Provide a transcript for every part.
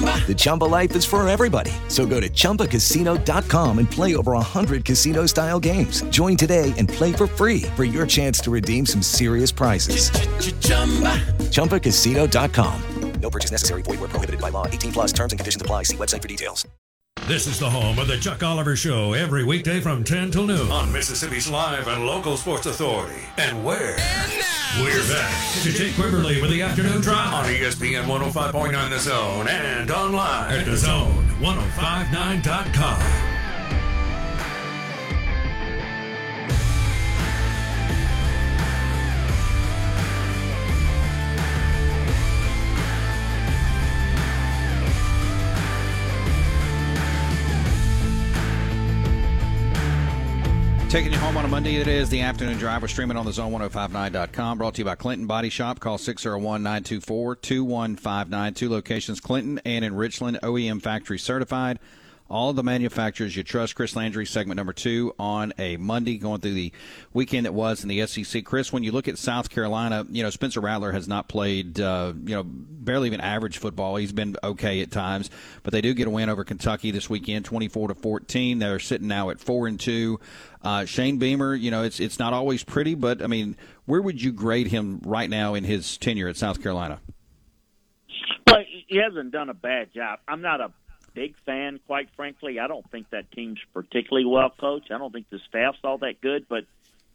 The Chumba life is for everybody. So go to ChumbaCasino.com and play over 100 casino-style games. Join today and play for free for your chance to redeem some serious prizes. ChumbaCasino.com. No purchase necessary. Void where prohibited by law. 18 plus terms and conditions apply. See website for details. This is the home of the Chuck Oliver Show every weekday from 10 till noon on Mississippi's live and local sports authority. And where? We're back to Jake Quiverly with the afternoon drive on ESPN 105.9 The Zone and online at thezone1059.com. Taking you home on a Monday, it is the afternoon drive. We're streaming on the zone1059.com. Brought to you by Clinton Body Shop. Call 601 924 2159. Two locations, Clinton and in Richland, OEM factory certified. All the manufacturers you trust. Chris Landry, segment number two on a Monday, going through the weekend that was in the SEC. Chris, when you look at South Carolina, you know Spencer Rattler has not played, uh, you know, barely even average football. He's been okay at times, but they do get a win over Kentucky this weekend, twenty-four to fourteen. They're sitting now at four and two. Uh, Shane Beamer, you know, it's it's not always pretty, but I mean, where would you grade him right now in his tenure at South Carolina? Well, he hasn't done a bad job. I'm not a big fan, quite frankly. I don't think that team's particularly well coached. I don't think the staff's all that good, but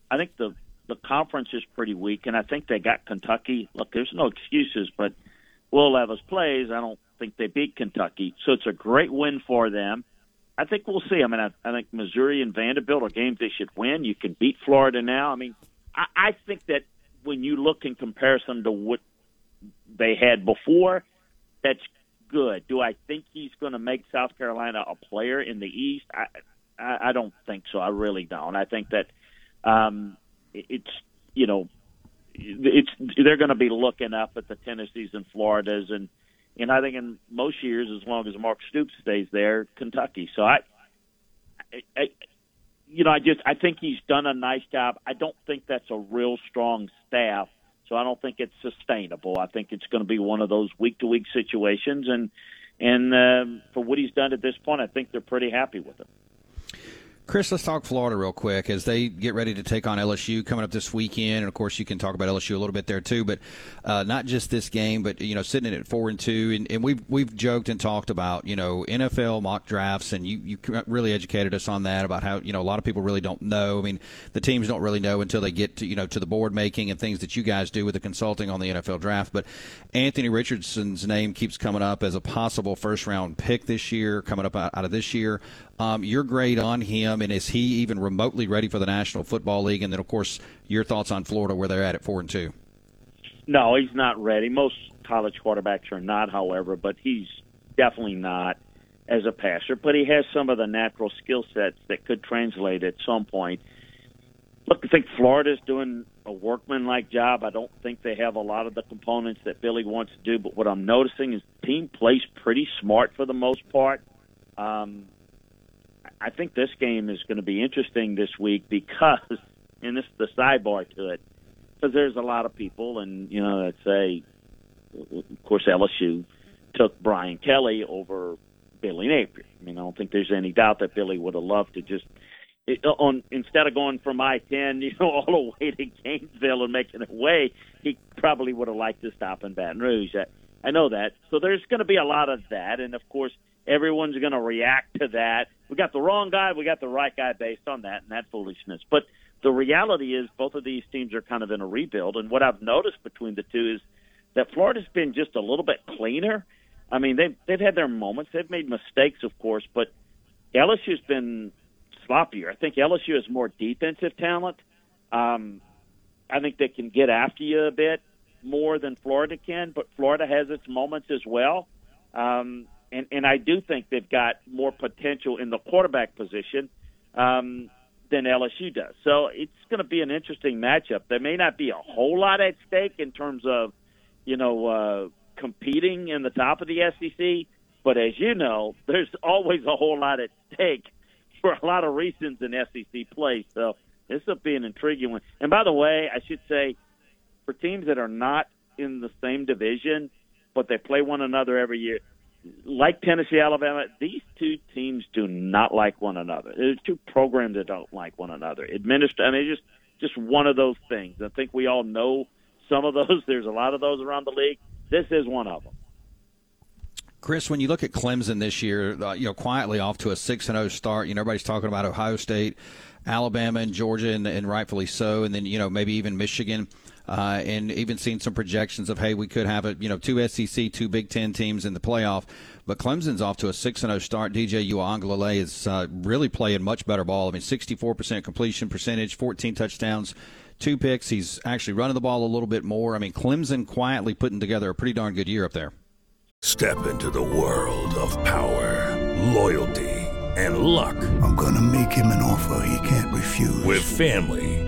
I think the the conference is pretty weak, and I think they got Kentucky. Look, there's no excuses, but Will Levis plays. I don't think they beat Kentucky, so it's a great win for them. I think we'll see. I mean, I, I think Missouri and Vanderbilt are games they should win. You can beat Florida now. I mean, I, I think that when you look in comparison to what they had before, that's good. Do I think he's going to make South Carolina a player in the East? I, I, I don't think so. I really don't. I think that um, it- it's you know it's they're going to be looking up at the Tennessees and Floridas and and I think in most years, as long as Mark Stoops stays there, Kentucky. So I, I, I you know, I just I think he's done a nice job. I don't think that's a real strong staff, so I don't think it's sustainable. I think it's going to be one of those week to week situations, and and um, for what he's done at this point, I think they're pretty happy with him. Chris, let's talk Florida real quick as they get ready to take on LSU coming up this weekend. And of course, you can talk about LSU a little bit there too, but uh, not just this game, but you know, sitting at four and two, and, and we've we've joked and talked about you know NFL mock drafts, and you you really educated us on that about how you know a lot of people really don't know. I mean, the teams don't really know until they get to you know to the board making and things that you guys do with the consulting on the NFL draft. But Anthony Richardson's name keeps coming up as a possible first round pick this year, coming up out, of this year. Um, your grade on him, and is he even remotely ready for the National Football League? And then, of course, your thoughts on Florida, where they're at at four and two. No, he's not ready. Most college quarterbacks are not, however, but he's definitely not as a passer. But he has some of the natural skill sets that could translate at some point. Look, I think Florida's doing a workman-like job. I don't think they have a lot of the components that Billy wants to do. But what I'm noticing is the team plays pretty smart for the most part. Um, I think this game is going to be interesting this week because, and this is the sidebar to it, because there's a lot of people, and you know, that say, of course, LSU took Brian Kelly over Billy Napier. I mean, I don't think there's any doubt that Billy would have loved to just it, on instead of going from I-10, you know, all the way to Gainesville and making it way, he probably would have liked to stop in Baton Rouge. I, I know that. So there's going to be a lot of that, and of course, everyone's going to react to that. We got the wrong guy, we got the right guy based on that and that foolishness. But the reality is, both of these teams are kind of in a rebuild, and what I've noticed between the two is that Florida's been just a little bit cleaner. I mean, they've they've had their moments. They've made mistakes, of course, but LSU's been sloppier. I think LSU has more defensive talent. Um, I think they can get after you a bit more than Florida can, but Florida has its moments as well. Um, and, and I do think they've got more potential in the quarterback position um, than LSU does. So it's going to be an interesting matchup. There may not be a whole lot at stake in terms of, you know, uh, competing in the top of the SEC, but as you know, there's always a whole lot at stake for a lot of reasons in SEC play. So this will be an intriguing one. And by the way, I should say, for teams that are not in the same division, but they play one another every year, like Tennessee, Alabama, these two teams do not like one another. There's two programs that don't like one another. Administer, I mean, just just one of those things. I think we all know some of those. There's a lot of those around the league. This is one of them. Chris, when you look at Clemson this year, uh, you know, quietly off to a six and zero oh start. You know, everybody's talking about Ohio State, Alabama, and Georgia, and, and rightfully so, and then you know maybe even Michigan. Uh, and even seen some projections of hey, we could have a you know two SEC, two Big Ten teams in the playoff. But Clemson's off to a six and zero oh start. DJ Uiagalelei is uh, really playing much better ball. I mean, sixty four percent completion percentage, fourteen touchdowns, two picks. He's actually running the ball a little bit more. I mean, Clemson quietly putting together a pretty darn good year up there. Step into the world of power, loyalty and luck. I'm going to make him an offer he can't refuse. With family,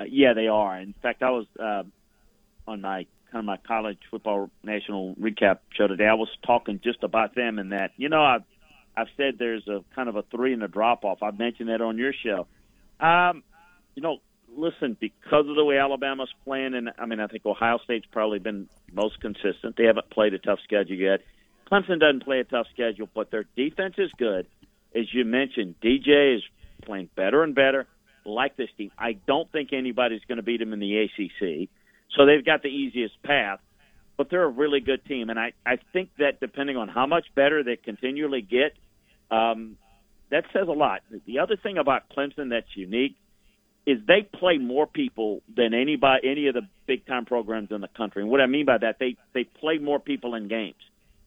Uh, yeah, they are. In fact, I was uh, on my kind of my college football national recap show today. I was talking just about them and that. You know, I've I've said there's a kind of a three and a drop off. I mentioned that on your show. Um, you know, listen, because of the way Alabama's playing, and I mean, I think Ohio State's probably been most consistent. They haven't played a tough schedule yet. Clemson doesn't play a tough schedule, but their defense is good. As you mentioned, DJ is playing better and better. Like this team, I don't think anybody's going to beat them in the ACC. So they've got the easiest path, but they're a really good team, and I I think that depending on how much better they continually get, um, that says a lot. The other thing about Clemson that's unique is they play more people than anybody any of the big time programs in the country. And what I mean by that, they they play more people in games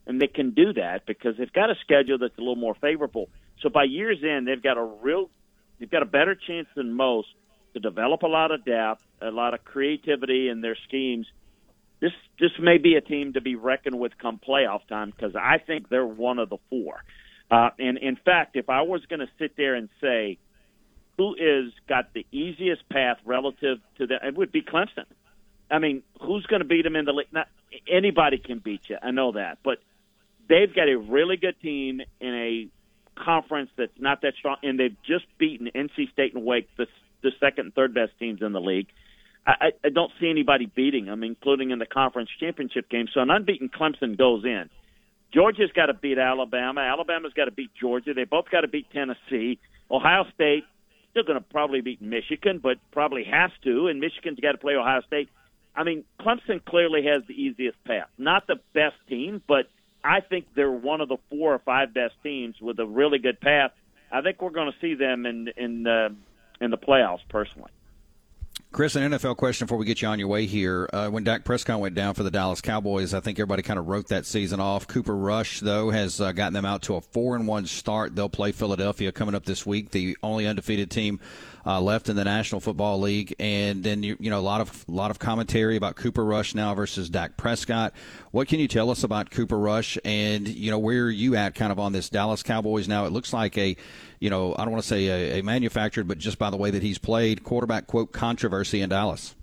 and they can do that because they've got a schedule that's a little more favorable. So by year's end, they've got a real, they've got a better chance than most to develop a lot of depth, a lot of creativity in their schemes. This this may be a team to be reckoned with come playoff time because I think they're one of the four. Uh, and in fact, if I was going to sit there and say who is got the easiest path relative to that, it would be Clemson. I mean, who's going to beat them in the league? Not, anybody can beat you. I know that, but they've got a really good team in a conference that's not that strong, and they've just beaten NC State and Wake, the, the second and third best teams in the league. I, I don't see anybody beating them, including in the conference championship game. So an unbeaten Clemson goes in. Georgia's got to beat Alabama. Alabama's got to beat Georgia. They both got to beat Tennessee. Ohio State still going to probably beat Michigan, but probably has to. And Michigan's got to play Ohio State. I mean, Clemson clearly has the easiest path. Not the best team, but I think they're one of the four or five best teams with a really good path. I think we're going to see them in in uh, in the playoffs personally. Chris, an NFL question before we get you on your way here. Uh, when Dak Prescott went down for the Dallas Cowboys, I think everybody kind of wrote that season off. Cooper Rush, though, has uh, gotten them out to a four and one start. They'll play Philadelphia coming up this week, the only undefeated team uh, left in the National Football League, and then you, you know a lot of lot of commentary about Cooper Rush now versus Dak Prescott. What can you tell us about Cooper Rush, and you know where are you at kind of on this Dallas Cowboys now? It looks like a you know I don't want to say a, a manufactured, but just by the way that he's played, quarterback quote controversy in Dallas.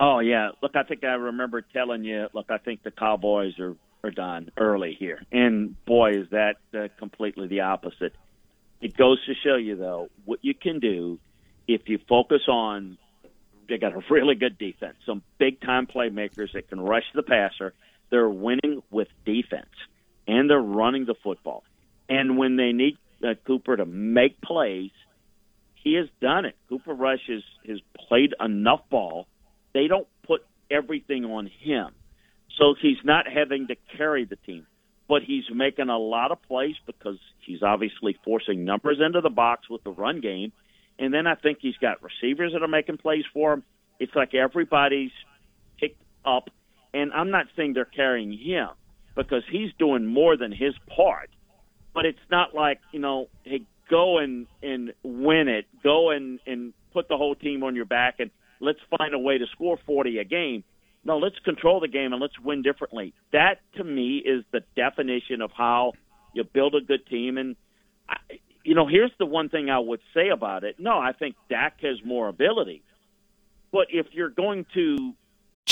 Oh yeah, look, I think I remember telling you. Look, I think the Cowboys are are done early here, and boy, is that uh, completely the opposite. It goes to show you though what you can do if you focus on they got a really good defense, some big time playmakers that can rush the passer. They're winning with defense, and they're running the football. And when they need uh, Cooper to make plays, he has done it. Cooper Rush has has played enough ball. They don't put everything on him, so he's not having to carry the team. But he's making a lot of plays because he's obviously forcing numbers into the box with the run game and then I think he's got receivers that are making plays for him. It's like everybody's picked up. And I'm not saying they're carrying him because he's doing more than his part. But it's not like, you know, hey, go and, and win it. Go and, and put the whole team on your back and let's find a way to score 40 a game. No, let's control the game and let's win differently. That to me is the definition of how you build a good team. And I, you know, here's the one thing I would say about it. No, I think Dak has more ability. But if you're going to.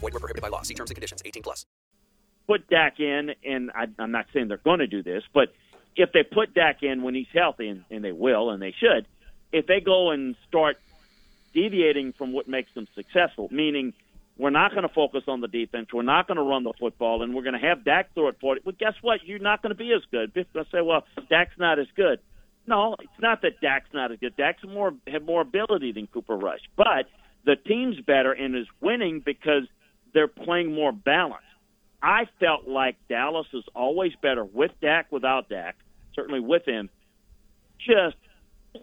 Void were prohibited by law. See terms and conditions. 18 plus. put Dak in, and I, I'm not saying they're going to do this, but if they put Dak in when he's healthy, and, and they will, and they should, if they go and start deviating from what makes them successful, meaning we're not going to focus on the defense, we're not going to run the football, and we're going to have Dak throw it for it. Well, guess what? You're not going to be as good. People say, well, Dak's not as good. No, it's not that Dak's not as good. Dak's more have more ability than Cooper Rush, but the team's better and is winning because they're playing more balanced. I felt like Dallas is always better with Dak, without Dak, certainly with him. Just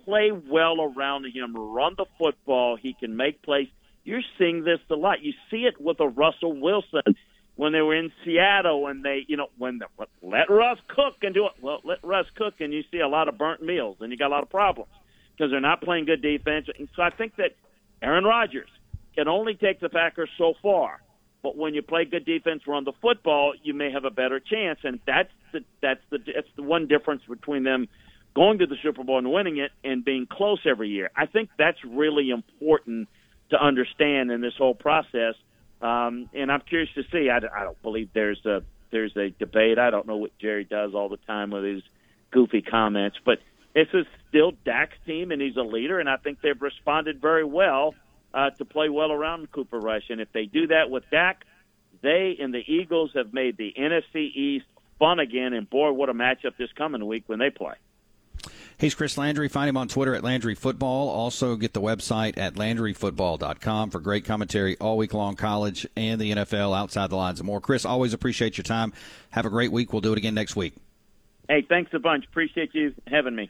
play well around him, run the football. He can make plays. You're seeing this a lot. You see it with a Russell Wilson when they were in Seattle and they, you know, when the, let Russ cook and do it. Well, let Russ cook and you see a lot of burnt meals and you got a lot of problems because they're not playing good defense. And so I think that Aaron Rodgers can only take the Packers so far. But when you play good defense, run the football, you may have a better chance, and that's the that's the that's the one difference between them going to the Super Bowl and winning it and being close every year. I think that's really important to understand in this whole process. Um, and I'm curious to see. I, I don't believe there's a there's a debate. I don't know what Jerry does all the time with his goofy comments, but this is still Dak's team, and he's a leader, and I think they've responded very well uh, to play well around Cooper Rush. And if they do that with Dak, they and the Eagles have made the NFC East fun again. And boy, what a matchup this coming week when they play. He's Chris Landry. Find him on Twitter at Landry Football. Also, get the website at LandryFootball.com for great commentary all week long, college and the NFL, outside the lines, and more. Chris, always appreciate your time. Have a great week. We'll do it again next week. Hey, thanks a bunch. Appreciate you having me.